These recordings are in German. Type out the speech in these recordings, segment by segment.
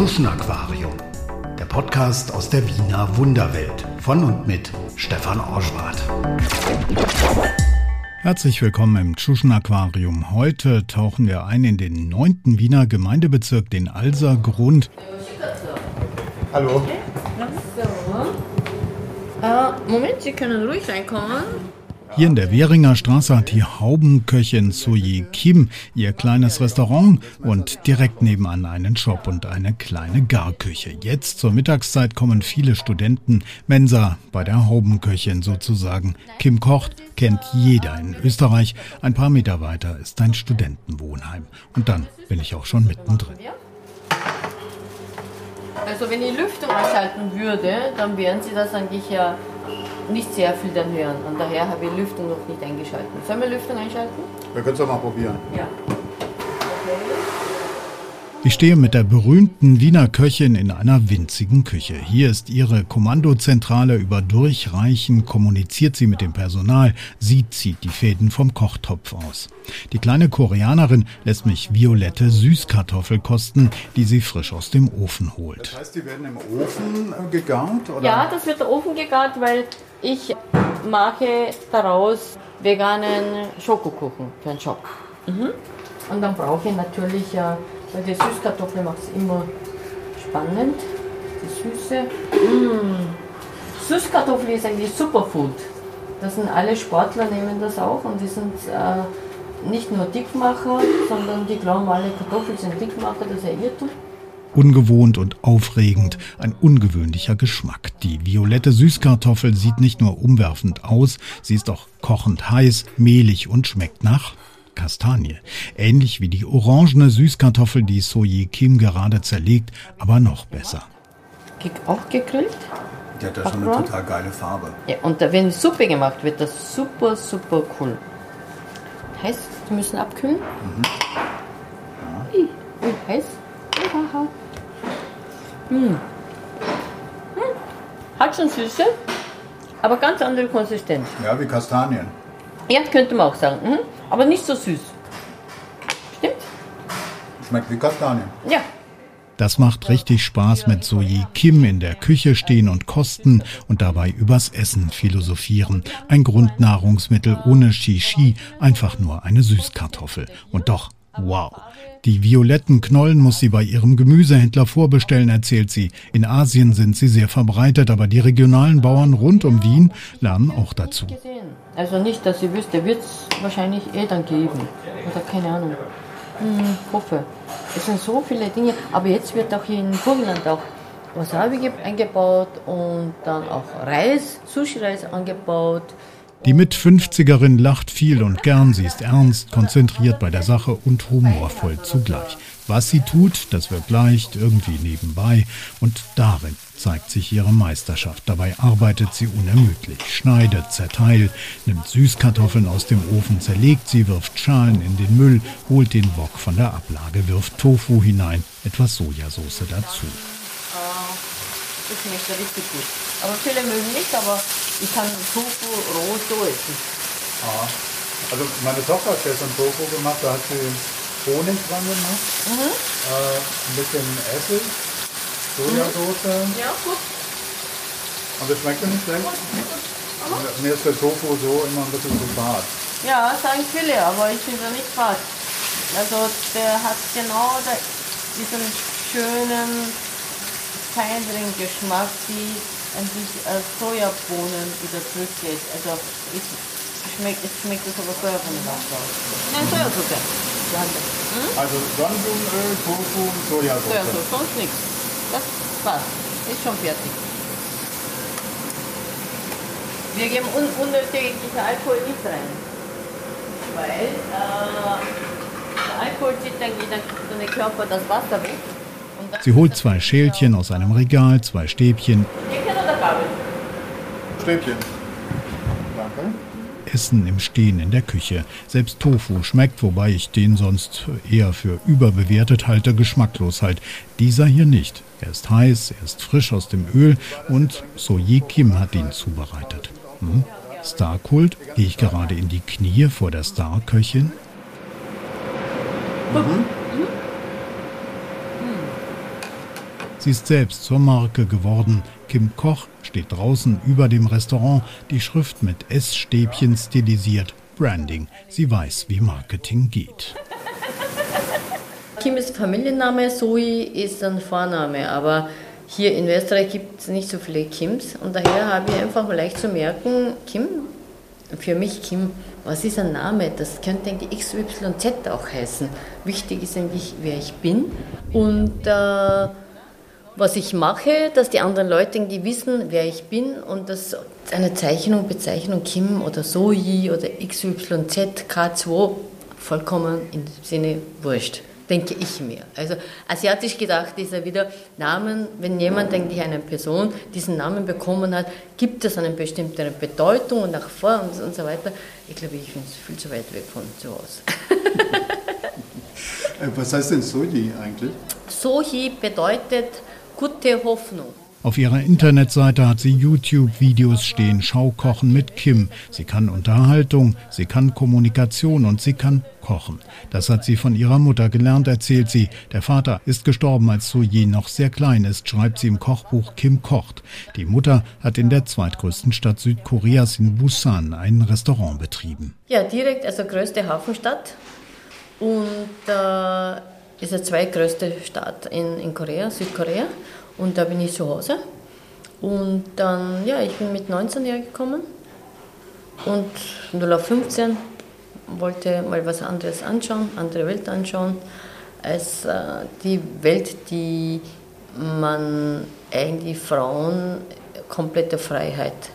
Tschuschen Aquarium, der Podcast aus der Wiener Wunderwelt von und mit Stefan Orschwart. Herzlich willkommen im Tschuschen Aquarium. Heute tauchen wir ein in den neunten Wiener Gemeindebezirk, den Alsergrund. Hallo. So. Äh, Moment, Sie können ruhig reinkommen. Hier in der Währinger Straße hat die Haubenköchin Soye Kim ihr kleines Restaurant und direkt nebenan einen Shop und eine kleine Garküche. Jetzt zur Mittagszeit kommen viele Studenten. Mensa bei der Haubenköchin sozusagen. Kim kocht, kennt jeder in Österreich. Ein paar Meter weiter ist ein Studentenwohnheim. Und dann bin ich auch schon mittendrin. Also wenn ich Lüftung einschalten würde, dann wären Sie das eigentlich ja nicht sehr viel dann hören. Und daher habe ich Lüftung noch nicht eingeschaltet. Sollen wir Lüftung einschalten? Wir können es doch mal probieren. Ja. Ich stehe mit der berühmten Wiener Köchin in einer winzigen Küche. Hier ist ihre Kommandozentrale. Über Durchreichen kommuniziert sie mit dem Personal. Sie zieht die Fäden vom Kochtopf aus. Die kleine Koreanerin lässt mich violette Süßkartoffel kosten, die sie frisch aus dem Ofen holt. Das heißt, die werden im Ofen äh, gegart? Oder? Ja, das wird der Ofen gegart, weil ich mache daraus veganen Schokokuchen für den Shop. Mhm. Und dann brauche ich natürlich ja weil die Süßkartoffel macht es immer spannend. Die Süße. Mmh. Süßkartoffel ist eigentlich Superfood. Das sind alle Sportler nehmen das auch und die sind äh, nicht nur Dickmacher, sondern die glauben alle Kartoffeln sind Dickmacher, das ist ein Irrtum. Ungewohnt und aufregend, ein ungewöhnlicher Geschmack. Die violette Süßkartoffel sieht nicht nur umwerfend aus, sie ist auch kochend heiß, mehlig und schmeckt nach Kastanie. Ähnlich wie die orangene Süßkartoffel, die Soye Kim gerade zerlegt, aber noch besser. Auch gegrillt? Die hat ja schon eine total geile Farbe. Ja, und wenn Suppe gemacht wird, das super, super cool. Heißt, die müssen abkühlen. Mhm. Ja. Ui, ui, heiß. Haha. Hm. Hm. Hat schon Süße, aber ganz andere Konsistenz. Ja, wie Kastanien. Ja, könnte man auch sagen. Mhm. Aber nicht so süß. Stimmt? Schmeckt wie Kastanien. Ja. Das macht richtig Spaß mit Soji Kim in der Küche stehen und kosten und dabei übers Essen philosophieren. Ein Grundnahrungsmittel ohne Shishi, einfach nur eine Süßkartoffel. Und doch, wow. Die violetten Knollen muss sie bei ihrem Gemüsehändler vorbestellen, erzählt sie. In Asien sind sie sehr verbreitet, aber die regionalen Bauern rund um Wien lernen auch dazu. Also nicht, dass ihr wüsste, wird es wahrscheinlich eh dann geben. Oder keine Ahnung. Hm, hoffe. Es sind so viele Dinge, aber jetzt wird auch hier in Burgenland auch Wasabi eingebaut und dann auch Reis, Sushi-Reis angebaut. Die Mit-50erin lacht viel und gern, sie ist ernst, konzentriert bei der Sache und humorvoll zugleich. Was sie tut, das wirkt leicht, irgendwie nebenbei und darin zeigt sich ihre Meisterschaft. Dabei arbeitet sie unermüdlich, schneidet, zerteilt, nimmt Süßkartoffeln aus dem Ofen, zerlegt sie, wirft Schalen in den Müll, holt den Bock von der Ablage, wirft Tofu hinein, etwas Sojasauce dazu. Das schmeckt ja richtig gut. Aber viele mögen nicht, aber ich kann Tofu roh so essen. Ah. Also meine Tochter hat gestern Tofu gemacht, da hat sie Honig dran gemacht, mhm. äh, ein bisschen Essig, Sojasauce. Mhm. Ja, gut. Und das schmeckt nicht schlecht. Gut, gut. Mir ist der Tofu so immer ein bisschen zu fad. Ja, sagen viele, aber ich finde nicht fad. Also der hat genau diesen schönen, feineren Geschmack, die eigentlich äh, Sojabohnen wieder zurückgeht. Also ich, schmeckt, es schmeckt es aber Sojabohnen aus. Nein, Sojasauce. Hm? Also Sonnenblumenöl, Tofu, Sojasauce. Sojasauce, sonst nichts. Das passt. Ist schon fertig. Wir geben un unnötig Alkohol nicht rein. Weil äh, der Alkohol zieht dann in den Körper das Wasser weg. Sie holt zwei Schälchen aus einem Regal, zwei Stäbchen. Stäbchen. Danke. Essen im Stehen in der Küche. Selbst Tofu schmeckt, wobei ich den sonst eher für überbewertet halte, geschmacklos halt. Dieser hier nicht. Er ist heiß, er ist frisch aus dem Öl und Soye Kim hat ihn zubereitet. Hm? Starkult? Gehe ich gerade in die Knie vor der Starköchin? Mhm. Sie ist selbst zur Marke geworden. Kim Koch steht draußen über dem Restaurant, die Schrift mit Essstäbchen stilisiert. Branding. Sie weiß, wie Marketing geht. Kim ist Familienname, Zoe ist ein Vorname, aber hier in Österreich gibt es nicht so viele Kims und daher habe ich einfach leicht zu merken, Kim, für mich Kim, was ist ein Name? Das könnte eigentlich XYZ auch heißen. Wichtig ist eigentlich, wer ich bin und äh, was ich mache, dass die anderen Leute irgendwie wissen, wer ich bin und dass eine Zeichnung, Bezeichnung Kim oder Zoe oder XYZ, K2 vollkommen im Sinne wurscht denke ich mir. Also asiatisch gedacht ist er wieder Namen, wenn jemand eigentlich eine Person diesen Namen bekommen hat, gibt es eine bestimmte Bedeutung und nach vor und, und so weiter. Ich glaube, ich bin viel zu weit weg von zu Hause. Äh, was heißt denn Soji eigentlich? Soji bedeutet gute Hoffnung. Auf ihrer Internetseite hat sie YouTube-Videos stehen, Schaukochen mit Kim. Sie kann Unterhaltung, sie kann Kommunikation und sie kann kochen. Das hat sie von ihrer Mutter gelernt, erzählt sie. Der Vater ist gestorben, als Soji noch sehr klein ist, schreibt sie im Kochbuch Kim kocht. Die Mutter hat in der zweitgrößten Stadt Südkoreas in Busan ein Restaurant betrieben. Ja, direkt, also größte Hafenstadt und äh, ist die zweitgrößte Stadt in, in Korea, Südkorea. Und da bin ich zu Hause. Und dann, ja, ich bin mit 19 hergekommen und 0 auf 15 wollte mal was anderes anschauen, andere Welt anschauen, als äh, die Welt, die man eigentlich Frauen komplette Freiheit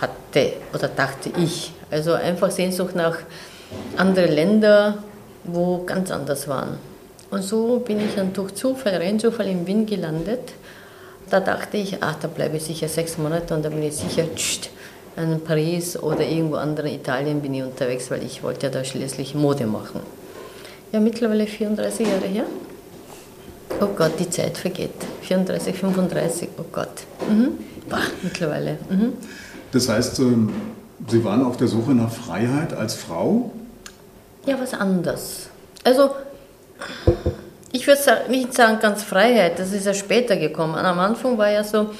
hatte oder dachte ich. Also einfach Sehnsucht nach anderen Ländern, wo ganz anders waren. Und so bin ich dann durch Zufall, Rennzufall in Wien gelandet da dachte ich, ach, da bleibe ich sicher sechs Monate und dann bin ich sicher tsch, in Paris oder irgendwo anderen in Italien bin ich unterwegs, weil ich wollte ja da schließlich Mode machen. Ja, mittlerweile 34 Jahre her. Oh Gott, die Zeit vergeht. 34, 35, oh Gott. Mhm. Boah, mittlerweile. Mhm. Das heißt, ähm, Sie waren auf der Suche nach Freiheit als Frau? Ja, was anders. Also, ich würde nicht sagen ganz Freiheit, das ist ja später gekommen. Am Anfang war ja so,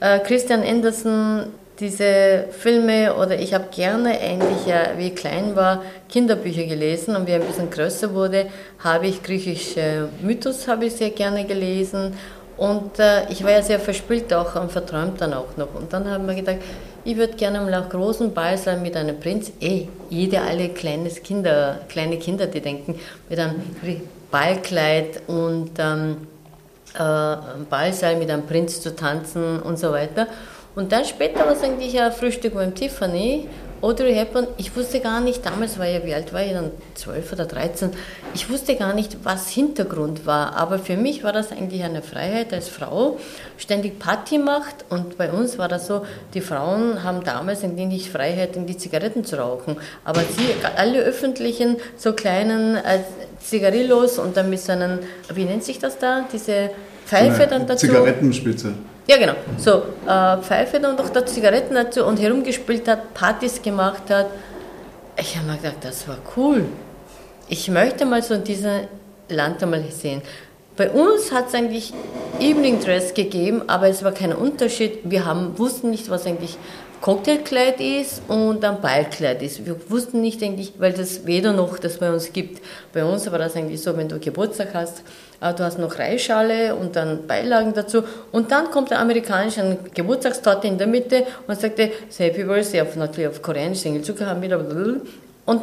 äh, Christian Andersen, diese Filme oder ich habe gerne eigentlich, ja, wie ich klein war, Kinderbücher gelesen und wie ein bisschen größer wurde, habe ich griechische Mythos habe ich sehr gerne gelesen und äh, ich war ja sehr verspielt auch und verträumt dann auch noch. Und dann haben wir gedacht, ich würde gerne mal auf großen Ball sein mit einem Prinz. Eh, jede, alle kleines Kinder, kleine Kinder, die denken, mit einem Ballkleid und ähm, äh, Ballsaal mit einem Prinz zu tanzen und so weiter. Und dann später war es eigentlich ein Frühstück beim Tiffany. Audrey Hepburn, ich wusste gar nicht, damals war ja, wie alt war ich dann, 12 oder 13, ich wusste gar nicht, was Hintergrund war, aber für mich war das eigentlich eine Freiheit als Frau, ständig Party macht. Und bei uns war das so, die Frauen haben damals eigentlich nicht Freiheit, in die Zigaretten zu rauchen, aber sie, alle öffentlichen, so kleinen äh, Zigarillos und dann mit so einem, wie nennt sich das da, diese Pfeife dann dazu. Zigarettenspitze. Ja, genau. So, äh, Pfeife dann doch da Zigaretten dazu und herumgespielt hat, Partys gemacht hat. Ich habe mir gedacht, das war cool. Ich möchte mal so diesen Land einmal sehen. Bei uns hat es eigentlich Evening Dress gegeben, aber es war kein Unterschied. Wir haben, wussten nicht, was eigentlich Cocktailkleid ist und ein Ballkleid ist. Wir wussten nicht eigentlich, weil das weder noch das bei uns gibt. Bei uns war das eigentlich so, wenn du Geburtstag hast, äh, du hast noch Reisschale und dann Beilagen dazu und dann kommt der amerikanische Geburtstagstorte in der Mitte und sagte, Happy Birthday, auf, natürlich auf Koreanisch, Single Zucker haben wir und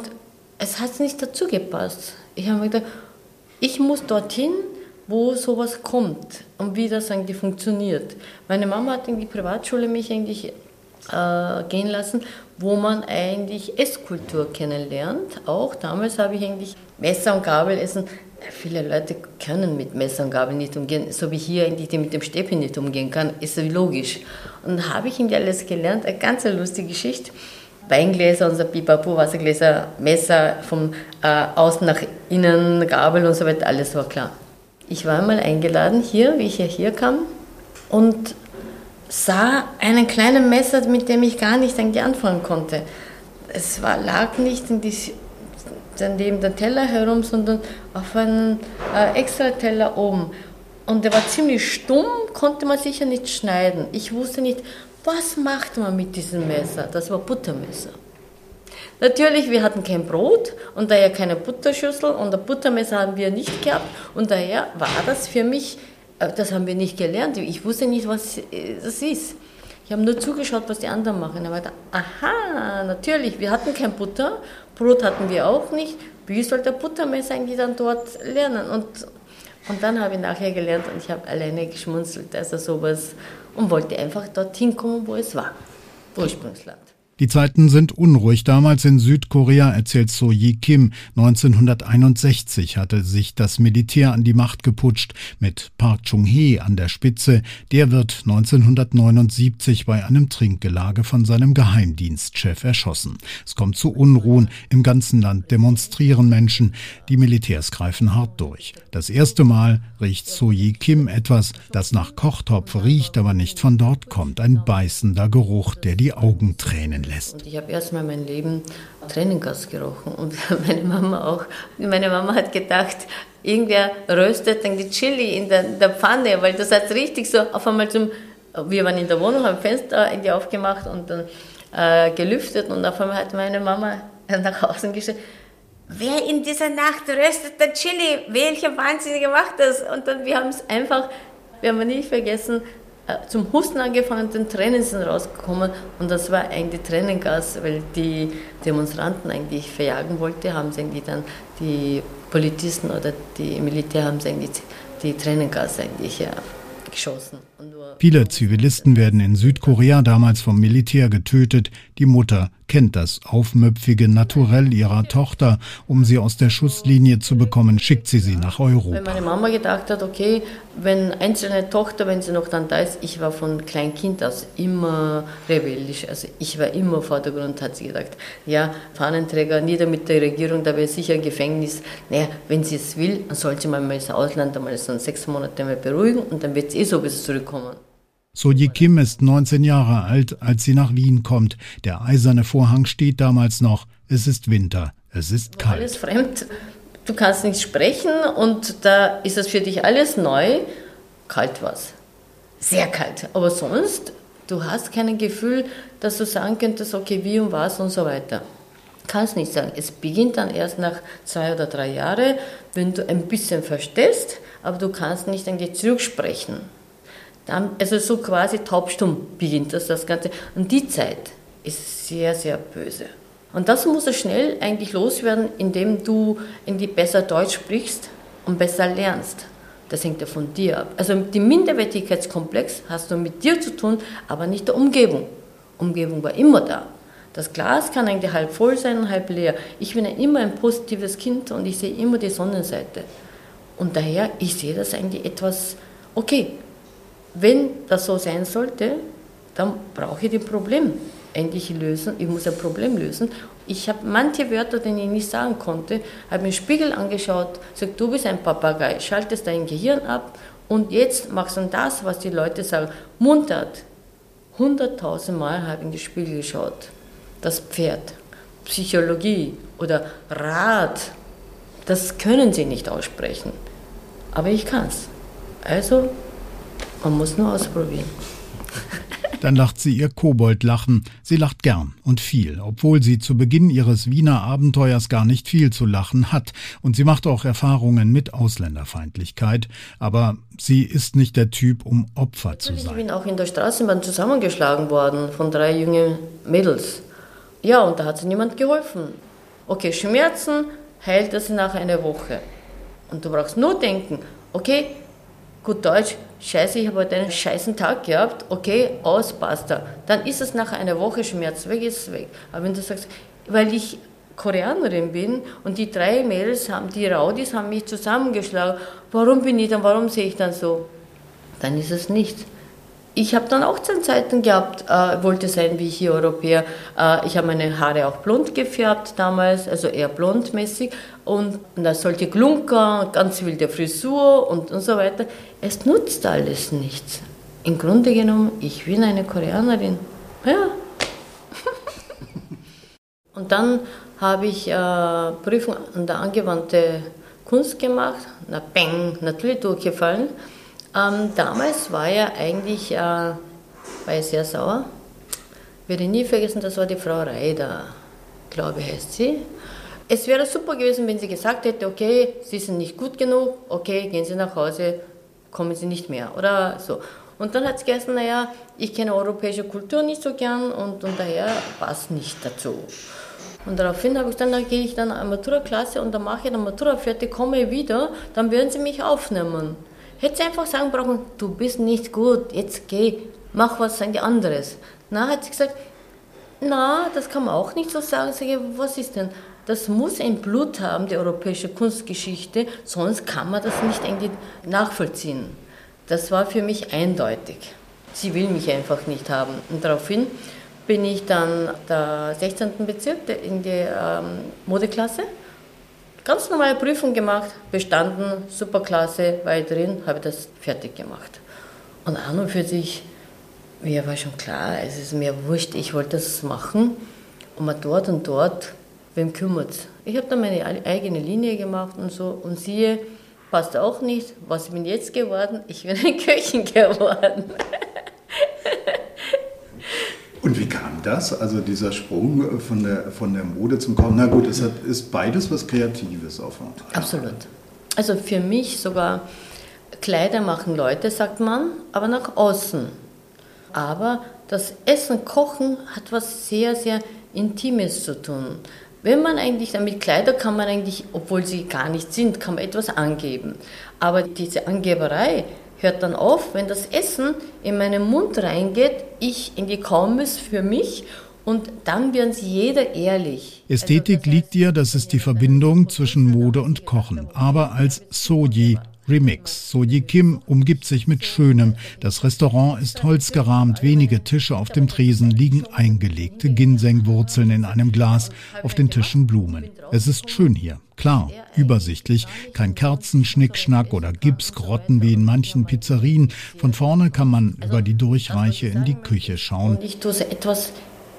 es hat nicht dazu gepasst. Ich habe mir gedacht, ich muss dorthin, wo sowas kommt und wie das eigentlich funktioniert. Meine Mama hat in die Privatschule mich eigentlich äh, gehen lassen, wo man eigentlich Esskultur kennenlernt. Auch damals habe ich eigentlich Messer und Gabel essen. Viele Leute können mit Messer und Gabel nicht umgehen, so wie hier eigentlich mit dem Stäbchen nicht umgehen kann, ist logisch. Und habe ich irgendwie alles gelernt, eine ganz lustige Geschichte. Weingläser, unser Pipapo, Wassergläser, Messer, vom äh, Außen nach innen, Gabel und so weiter, alles war klar. Ich war einmal eingeladen hier, wie ich ja hier kam, und sah einen kleinen Messer, mit dem ich gar nicht eigentlich anfangen konnte. Es war, lag nicht in die, neben der Teller herum, sondern auf einem äh, extra Teller oben. Und der war ziemlich stumm, konnte man sicher nicht schneiden. Ich wusste nicht, was macht man mit diesem Messer? Das war Buttermesser. Natürlich, wir hatten kein Brot und daher keine Butterschüssel und ein Buttermesser haben wir nicht gehabt und daher war das für mich, das haben wir nicht gelernt. Ich wusste nicht, was äh, das ist. Ich habe nur zugeschaut, was die anderen machen. War da, aha, natürlich, wir hatten kein Butter, Brot hatten wir auch nicht. Wie soll der Buttermesser eigentlich dann dort lernen? Und, und dann habe ich nachher gelernt und ich habe alleine geschmunzelt, also sowas, und wollte einfach dorthin kommen, wo es war, Ursprungsland. Die Zeiten sind unruhig. Damals in Südkorea, erzählt So Yi Kim, 1961 hatte sich das Militär an die Macht geputscht mit Park Chung-hee an der Spitze. Der wird 1979 bei einem Trinkgelage von seinem Geheimdienstchef erschossen. Es kommt zu Unruhen. Im ganzen Land demonstrieren Menschen. Die Militärs greifen hart durch. Das erste Mal riecht So Yi Kim etwas, das nach Kochtopf riecht, aber nicht von dort kommt. Ein beißender Geruch, der die Augen tränen lässt. Und ich habe erstmal mein Leben Tränengas gerochen und meine Mama auch. Meine Mama hat gedacht, irgendwer röstet dann die Chili in der, der Pfanne, weil das hat richtig so auf einmal zum, wir waren in der Wohnung, haben Fenster irgendwie aufgemacht und dann äh, gelüftet und auf einmal hat meine Mama nach außen geschrien, wer in dieser Nacht röstet der Chili? Welcher Wahnsinnige macht das? Und dann, wir haben es einfach, wir haben nicht vergessen, zum Husten angefangen, den Tränen sind rausgekommen und das war eigentlich Tränengas, weil die Demonstranten eigentlich verjagen wollte, haben sie eigentlich dann die Polizisten oder die Militär haben sie eigentlich die Tränengas eigentlich ja, geschossen. Viele Zivilisten werden in Südkorea damals vom Militär getötet. Die Mutter kennt das aufmüpfige Naturell ihrer Tochter. Um sie aus der Schusslinie zu bekommen, schickt sie sie nach Europa. Wenn meine Mama gedacht hat, okay, wenn einzelne Tochter, wenn sie noch dann da ist, ich war von klein Kind aus immer rebellisch, also ich war immer Vordergrund, hat sie gedacht. Ja, Fahnenträger, nieder mit der Regierung, da wäre sicher ein Gefängnis. Naja, wenn sie es will, dann soll sie mal ins Ausland einmal so sechs Monate mal beruhigen und dann wird sie eh sowieso zurückkommen. Soji Kim ist 19 Jahre alt, als sie nach Wien kommt. Der eiserne Vorhang steht damals noch. Es ist Winter. Es ist kalt. Alles fremd. Du kannst nicht sprechen und da ist es für dich alles neu. Kalt was. Sehr kalt. Aber sonst, du hast kein Gefühl, dass du sagen könntest, okay, wie und was und so weiter. Kannst nicht sagen. Es beginnt dann erst nach zwei oder drei Jahren, wenn du ein bisschen verstehst, aber du kannst nicht eigentlich zurücksprechen. Also so quasi taubstumm beginnt das, das Ganze. Und die Zeit ist sehr, sehr böse. Und das muss er schnell eigentlich loswerden, indem du irgendwie besser Deutsch sprichst und besser lernst. Das hängt ja von dir ab. Also die Minderwertigkeitskomplex hast du mit dir zu tun, aber nicht der Umgebung. Umgebung war immer da. Das Glas kann eigentlich halb voll sein und halb leer. Ich bin ja immer ein positives Kind und ich sehe immer die Sonnenseite. Und daher, ich sehe das eigentlich etwas, okay, wenn das so sein sollte, dann brauche ich das Problem endlich lösen. Ich muss ein Problem lösen. Ich habe manche Wörter, die ich nicht sagen konnte, habe mir den Spiegel angeschaut, gesagt, du bist ein Papagei, schaltest dein Gehirn ab und jetzt machst du das, was die Leute sagen. Muntert. Hunderttausend Mal habe ich in den Spiegel geschaut. Das Pferd, Psychologie oder Rat, das können sie nicht aussprechen. Aber ich kann es. Also man muss nur ausprobieren. Dann lacht sie ihr Koboldlachen. Sie lacht gern und viel, obwohl sie zu Beginn ihres Wiener Abenteuers gar nicht viel zu lachen hat. Und sie macht auch Erfahrungen mit Ausländerfeindlichkeit. Aber sie ist nicht der Typ, um Opfer zu sein. Ich bin auch in der Straßenbahn zusammengeschlagen worden von drei jungen Mädels. Ja, und da hat sie niemand geholfen. Okay, Schmerzen heilt das nach einer Woche. Und du brauchst nur denken, okay, gut Deutsch, scheiße, ich habe heute einen scheißen Tag gehabt, okay, aus, basta. Dann ist es nach einer Woche Schmerz weg, ist es weg. Aber wenn du sagst, weil ich Koreanerin bin und die drei Mädels haben, die Raudis haben mich zusammengeschlagen, warum bin ich dann, warum sehe ich dann so? Dann ist es nichts. Ich habe dann auch Zeiten gehabt, äh, wollte sein wie hier Europäer. Äh, ich habe meine Haare auch blond gefärbt damals, also eher blondmäßig. Und, da sollte Glunker, ganz wilde Frisur und, und so weiter. Es nutzt alles nichts. Im Grunde genommen, ich bin eine Koreanerin. Ja. und dann habe ich äh, Prüfung an der angewandten Kunst gemacht. Na, bang, natürlich durchgefallen. Ähm, damals war er eigentlich äh, war er sehr sauer. Werde nie vergessen, das war die Frau Reider, glaube ich, heißt sie. Es wäre super gewesen, wenn sie gesagt hätte, okay, Sie sind nicht gut genug, okay, gehen Sie nach Hause, kommen Sie nicht mehr oder so. Und dann hat es geheißen, naja, ich kenne europäische Kultur nicht so gern und, und daher passt nicht dazu. Und daraufhin habe ich dann, dann gehe ich dann eine Matura-Klasse und dann mache ich dann Matura fertig, komme wieder, dann werden sie mich aufnehmen. Hätte sie einfach sagen brauchen, du bist nicht gut, jetzt geh, mach was anderes. Na, hat sie gesagt, na, das kann man auch nicht so sagen. Sag ich, was ist denn? Das muss ein Blut haben, die europäische Kunstgeschichte, sonst kann man das nicht irgendwie nachvollziehen. Das war für mich eindeutig. Sie will mich einfach nicht haben. Und daraufhin bin ich dann der 16. Bezirk in die ähm, Modeklasse. Ganz normale Prüfung gemacht, bestanden, super Klasse, war ich drin, habe das fertig gemacht. Und an und für sich, mir war schon klar, es ist mir wurscht, ich wollte das machen. Und man dort und dort, wem kümmert Ich habe dann meine eigene Linie gemacht und so. Und siehe, Passt auch nicht. Was bin ich jetzt geworden? Ich bin ein Köchin geworden. Und wie kam das? Also dieser Sprung von der, von der Mode zum Kochen. Na gut, es hat, ist beides was Kreatives auf einmal. Absolut. Also für mich sogar Kleider machen Leute, sagt man, aber nach außen. Aber das Essen, Kochen hat was sehr, sehr Intimes zu tun. Wenn man eigentlich damit Kleider kann man eigentlich, obwohl sie gar nicht sind, kann man etwas angeben. Aber diese Angeberei hört dann auf, wenn das Essen in meinen Mund reingeht, ich in die Kaumis für mich und dann werden sie jeder ehrlich. Ästhetik also liegt ihr, das ist die Verbindung zwischen Mode und Kochen, aber als Soji Remix. Soji Kim umgibt sich mit Schönem. Das Restaurant ist holzgerahmt, wenige Tische auf dem Tresen liegen eingelegte Ginsengwurzeln in einem Glas, auf den Tischen Blumen. Es ist schön hier. Klar, übersichtlich, kein Kerzenschnickschnack oder Gipsgrotten wie in manchen Pizzerien. Von vorne kann man über die Durchreiche in die Küche schauen. Ich tue etwas,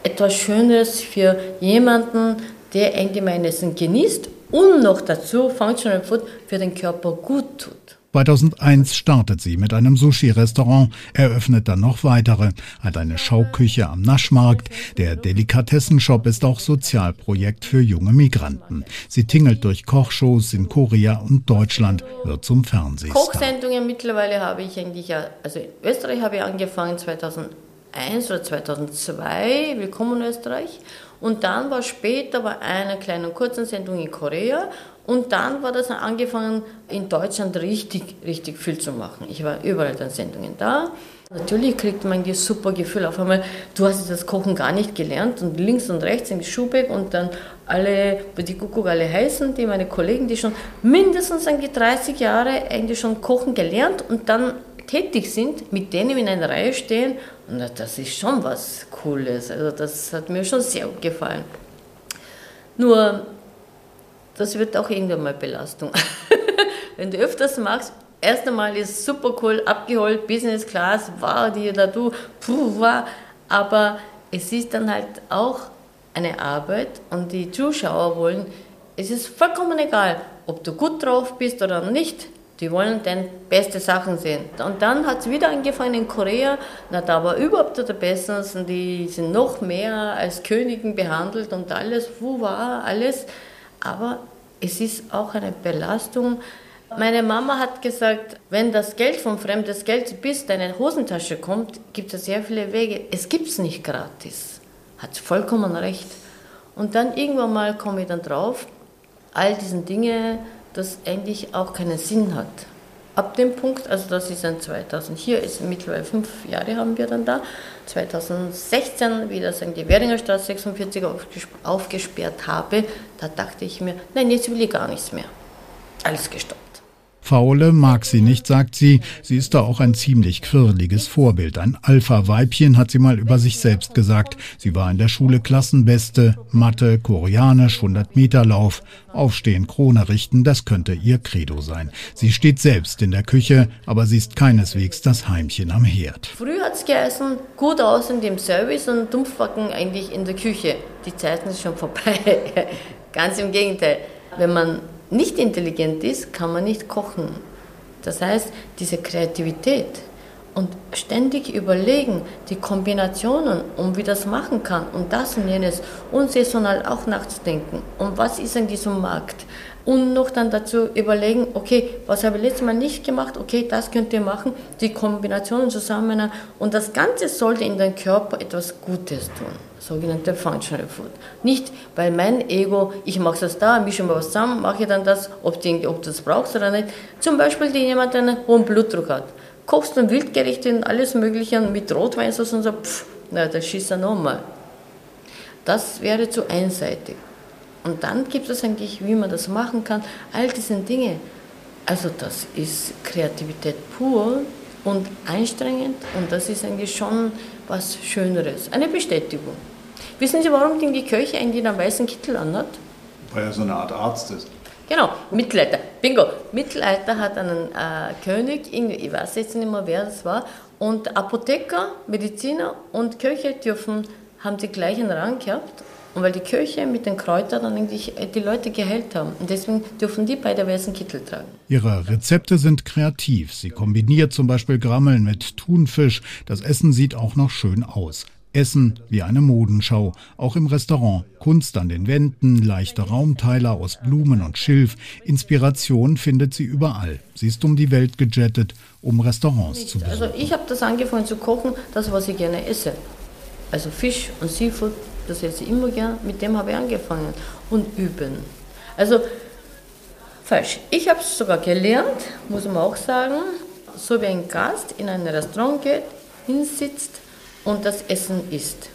etwas Schönes für jemanden, der eigentlich mein Essen genießt und noch dazu Functional Food für den Körper gut tut. 2001 startet sie mit einem Sushi-Restaurant, eröffnet dann noch weitere, hat eine Schauküche am Naschmarkt. Der Delikatessenshop ist auch Sozialprojekt für junge Migranten. Sie tingelt durch Kochshows in Korea und Deutschland, wird zum Fernsehstar. Kochsendungen mittlerweile habe ich eigentlich ja, also in Österreich habe ich angefangen 2001 oder 2002, Willkommen in Österreich. Und dann war später bei einer kleinen kurzen Sendung in Korea und dann war das angefangen, in Deutschland richtig, richtig viel zu machen. Ich war überall dann Sendungen da. Natürlich kriegt man ein super Gefühl. Auf einmal, du hast das Kochen gar nicht gelernt und links und rechts im Schuhbeck und dann alle, die Kuckuck alle heißen, die meine Kollegen, die schon mindestens 30 Jahre eigentlich schon kochen gelernt und dann tätig sind, mit denen in einer Reihe stehen. Und das ist schon was Cooles. Also das hat mir schon sehr gut gefallen. Nur, das wird auch irgendwann mal Belastung. Wenn du öfters machst, erst einmal ist super cool, abgeholt, Business Class, war die da du, puh, war. Aber es ist dann halt auch eine Arbeit und die Zuschauer wollen, es ist vollkommen egal, ob du gut drauf bist oder nicht. Die wollen dann beste Sachen sehen. Und dann hat es wieder angefangen in Korea. Na, da war überhaupt der Beste. Die sind noch mehr als Königen behandelt und alles. Wo war alles? Aber es ist auch eine Belastung. Meine Mama hat gesagt, wenn das Geld von fremdes Geld bis deine Hosentasche kommt, gibt es sehr viele Wege. Es gibt es nicht gratis. Hat vollkommen recht. Und dann irgendwann mal komme ich dann drauf, all diese Dinge das eigentlich auch keinen Sinn hat. Ab dem Punkt, also das ist ein 2000, hier ist mittlerweile fünf Jahre haben wir dann da, 2016, wie das die Währinger Straße 46 aufgesperrt habe, da dachte ich mir, nein, jetzt will ich gar nichts mehr. Alles gestoppt. Faule mag sie nicht, sagt sie. Sie ist da auch ein ziemlich quirliges Vorbild. Ein Alpha-Weibchen hat sie mal über sich selbst gesagt. Sie war in der Schule Klassenbeste, Mathe, Koreanisch, 100 Meter Lauf. Aufstehen, Krone richten, das könnte ihr Credo sein. Sie steht selbst in der Küche, aber sie ist keineswegs das Heimchen am Herd. Früher hat es geheißen, gut aus in dem Service und Dumpfbacken eigentlich in der Küche. Die Zeiten sind schon vorbei. Ganz im Gegenteil. Wenn man nicht intelligent ist, kann man nicht kochen. Das heißt, diese Kreativität und ständig überlegen, die Kombinationen, um wie das machen kann und das und jenes und saisonal auch nachzudenken. Und was ist in diesem Markt? Und noch dann dazu überlegen, okay, was habe ich letztes Mal nicht gemacht, okay, das könnt ihr machen, die Kombinationen zusammen und das Ganze sollte in den Körper etwas Gutes tun, sogenannte Functional Food. Nicht, weil mein Ego, ich mache das da, mische mal was zusammen, mache dann das, ob, du das brauchst oder nicht. Zum Beispiel, die jemand einen hohen Blutdruck hat, kochst du ein Wildgericht und alles Mögliche mit Rotweinsauce und so, pff, na, das schießt er nochmal. Das wäre zu einseitig. Und dann gibt es eigentlich, wie man das machen kann, all diese Dinge. Also das ist Kreativität pur und anstrengend und das ist eigentlich schon was Schöneres, eine Bestätigung. Wissen Sie, warum die Köche eigentlich einen weißen Kittel anhat? Weil er so eine Art Arzt ist. Genau, Mittelalter. Bingo. Mittelalter hat einen äh, König, ich weiß jetzt nicht mehr, wer das war, und Apotheker, Mediziner und Köche dürfen, haben die gleichen Rang gehabt und weil die Kirche mit den Kräutern dann eigentlich äh, die Leute geheilt haben. Und deswegen dürfen die beide weißen Kittel tragen. Ihre Rezepte sind kreativ. Sie kombiniert zum Beispiel Grammeln mit Thunfisch. Das Essen sieht auch noch schön aus. Essen wie eine Modenschau, auch im Restaurant. Kunst an den Wänden, leichte Raumteiler aus Blumen und Schilf. Inspiration findet sie überall. Sie ist um die Welt gejettet, um Restaurants zu besuchen. Also ich habe das angefangen zu kochen, das was ich gerne esse. Also Fisch und Seafood das esse ich immer gern, mit dem habe ich angefangen. Und üben. Also, falsch. Ich habe es sogar gelernt, muss man auch sagen, so wie ein Gast in ein Restaurant geht, hinsitzt und das Essen isst.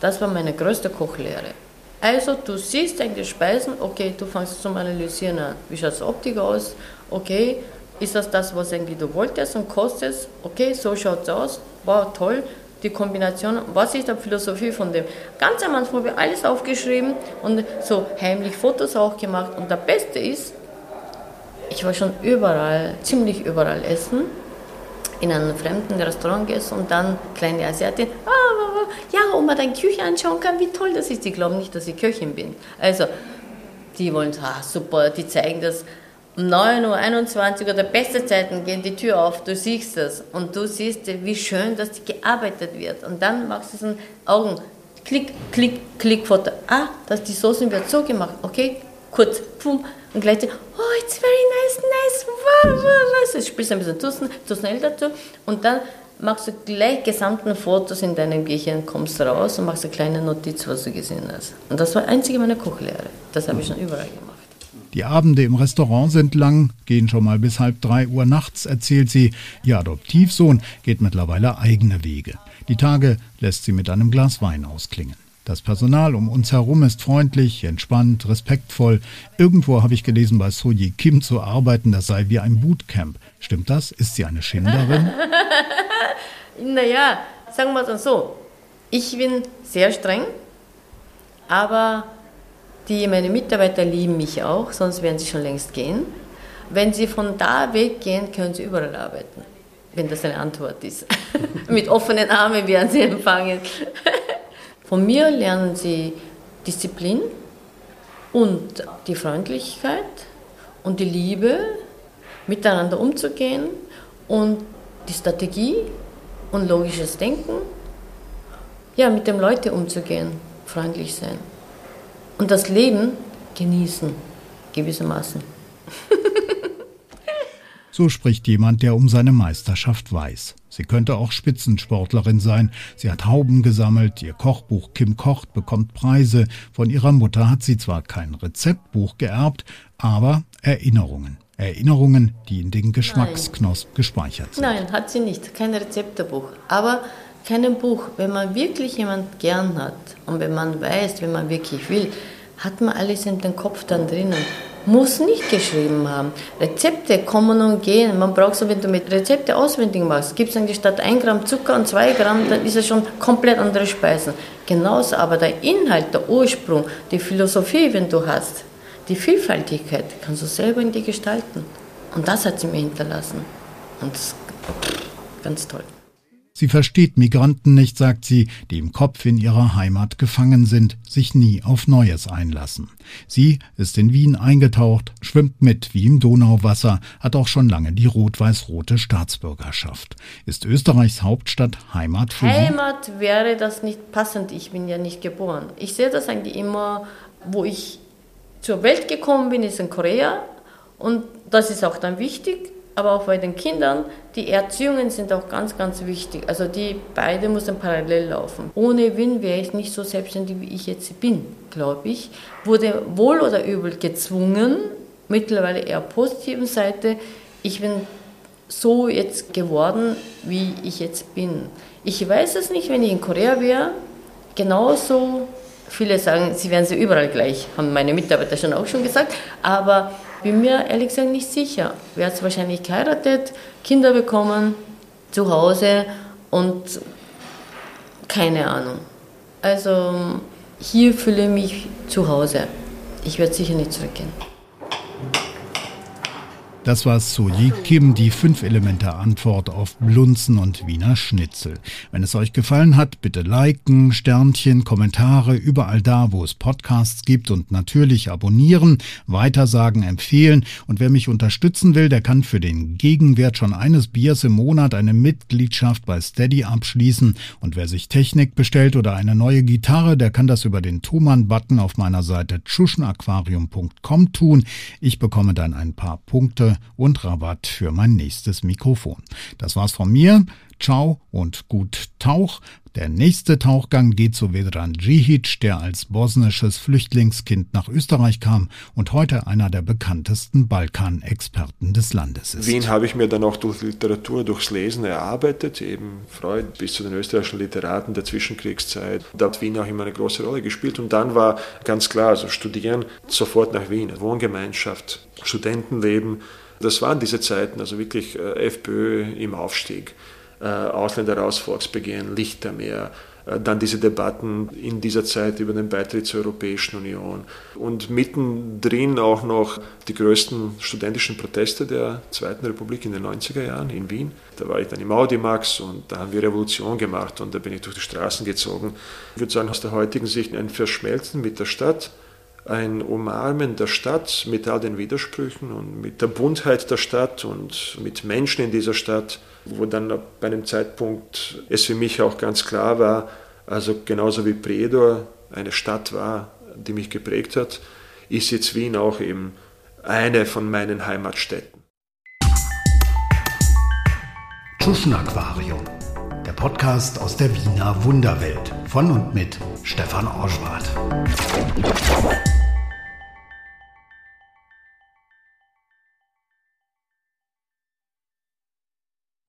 Das war meine größte Kochlehre. Also du siehst eigentlich Speisen, okay, du fängst zum Analysieren an. Wie schaut die Optik aus? Okay, ist das das, was irgendwie du wolltest und kostest? Okay, so schaut es aus. Wow, toll die Kombination, was ist die Philosophie von dem. Ganz am Anfang habe ich alles aufgeschrieben und so heimlich Fotos auch gemacht. Und das Beste ist, ich war schon überall, ziemlich überall essen, in einem fremden Restaurant gegessen und dann kleine Asiatin, ah, ja, ob man deine Küche anschauen kann, wie toll das ist. Die glauben nicht, dass ich Köchin bin. Also, die wollen, ah, super, die zeigen das um 9.21 Uhr oder beste Zeiten gehen die Tür auf, du siehst das und du siehst, wie schön, dass gearbeitet wird. Und dann machst du so ein Augen, klick, klick, klick, Foto. Ah, das, die Soßen wird so gemacht, okay, kurz, pum, und gleichzeitig, oh, it's very nice, nice, wow, wow, wow. Spielst ein bisschen zu schnell dazu und dann machst du gleich gesamten Fotos in deinem Gehirn, kommst raus und machst eine kleine Notiz, was du gesehen hast. Und das war einzige meine Kochlehre. Das habe ich schon überall gemacht. Die Abende im Restaurant sind lang, gehen schon mal bis halb drei Uhr nachts, erzählt sie. Ihr Adoptivsohn geht mittlerweile eigene Wege. Die Tage lässt sie mit einem Glas Wein ausklingen. Das Personal um uns herum ist freundlich, entspannt, respektvoll. Irgendwo habe ich gelesen, bei Soji Kim zu arbeiten, das sei wie ein Bootcamp. Stimmt das? Ist sie eine Schinderin? naja, sagen wir es so. Ich bin sehr streng, aber die, meine Mitarbeiter lieben mich auch, sonst werden sie schon längst gehen. Wenn sie von da weggehen, können sie überall arbeiten, wenn das eine Antwort ist. Mit offenen Armen werden sie empfangen. von mir lernen sie Disziplin und die Freundlichkeit und die Liebe, miteinander umzugehen und die Strategie und logisches Denken. Ja, mit den Leuten umzugehen, freundlich sein und das Leben genießen, gewissermaßen. So spricht jemand, der um seine Meisterschaft weiß. Sie könnte auch Spitzensportlerin sein. Sie hat Hauben gesammelt, ihr Kochbuch Kim kocht bekommt Preise. Von ihrer Mutter hat sie zwar kein Rezeptbuch geerbt, aber Erinnerungen. Erinnerungen, die in den Geschmacksknosp gespeichert sind. Nein, hat sie nicht. Kein Rezeptebuch. Aber kein Buch. Wenn man wirklich jemand gern hat und wenn man weiß, wenn man wirklich will, hat man alles in den Kopf dann drinnen. Muss nicht geschrieben haben. Rezepte kommen und gehen. Man braucht so, wenn du mit Rezepte auswendig machst, gibt es eigentlich statt 1 Gramm Zucker und 2 Gramm, dann ist es schon komplett andere Speisen. Genauso aber der Inhalt, der Ursprung, die Philosophie, wenn du hast, die Vielfältigkeit, kannst du selber in dir gestalten. Und das hat sie mir hinterlassen. Und das ist ganz toll. Sie versteht Migranten nicht, sagt sie, die im Kopf in ihrer Heimat gefangen sind, sich nie auf Neues einlassen. Sie ist in Wien eingetaucht, schwimmt mit wie im Donauwasser, hat auch schon lange die rot-weiß-rote Staatsbürgerschaft. Ist Österreichs Hauptstadt Heimat für Heimat sie? wäre das nicht passend, ich bin ja nicht geboren. Ich sehe das eigentlich immer, wo ich zur Welt gekommen bin, ist in Korea und das ist auch dann wichtig aber auch bei den Kindern, die Erziehungen sind auch ganz, ganz wichtig. Also die beide müssen parallel laufen. Ohne Wien wäre ich nicht so selbstständig, wie ich jetzt bin, glaube ich. Wurde wohl oder übel gezwungen, mittlerweile eher positiven Seite. Ich bin so jetzt geworden, wie ich jetzt bin. Ich weiß es nicht, wenn ich in Korea wäre, genauso. Viele sagen, sie wären sie überall gleich, haben meine Mitarbeiter schon auch schon gesagt. Aber bin mir ehrlich gesagt nicht sicher. Wer hat wahrscheinlich geheiratet, Kinder bekommen, zu Hause und keine Ahnung. Also hier fühle ich mich zu Hause. Ich werde sicher nicht zurückgehen. Das war Soji Kim, die fünf Elemente Antwort auf Blunzen und Wiener Schnitzel. Wenn es euch gefallen hat, bitte liken, Sternchen, Kommentare, überall da, wo es Podcasts gibt und natürlich abonnieren, weitersagen, empfehlen. Und wer mich unterstützen will, der kann für den Gegenwert schon eines Biers im Monat eine Mitgliedschaft bei Steady abschließen. Und wer sich Technik bestellt oder eine neue Gitarre, der kann das über den Thomann-Button auf meiner Seite tschuschenaquarium.com tun. Ich bekomme dann ein paar Punkte und Rabatt für mein nächstes Mikrofon. Das war's von mir. Ciao und gut Tauch. Der nächste Tauchgang geht zu Vedran Djihic, der als bosnisches Flüchtlingskind nach Österreich kam und heute einer der bekanntesten Balkanexperten des Landes ist. Wien habe ich mir dann auch durch Literatur, durchs Lesen erarbeitet, eben Freud bis zu den österreichischen Literaten der Zwischenkriegszeit. Da hat Wien auch immer eine große Rolle gespielt und dann war ganz klar, also studieren sofort nach Wien, Wohngemeinschaft, Studentenleben. Das waren diese Zeiten, also wirklich äh, FPÖ im Aufstieg. Äh, Ausländer raus, Volksbegehren, Lichtermeer, äh, dann diese Debatten in dieser Zeit über den Beitritt zur Europäischen Union und mittendrin auch noch die größten studentischen Proteste der Zweiten Republik in den 90er Jahren in Wien. Da war ich dann im Audimax und da haben wir Revolution gemacht und da bin ich durch die Straßen gezogen. Ich würde sagen, aus der heutigen Sicht ein Verschmelzen mit der Stadt, ein Umarmen der Stadt mit all den Widersprüchen und mit der Buntheit der Stadt und mit Menschen in dieser Stadt, wo dann bei einem Zeitpunkt es für mich auch ganz klar war, also genauso wie Predor eine Stadt war, die mich geprägt hat, ist jetzt Wien auch eben eine von meinen Heimatstädten. Tschuschen Aquarium, der Podcast aus der Wiener Wunderwelt von und mit Stefan Orschwart.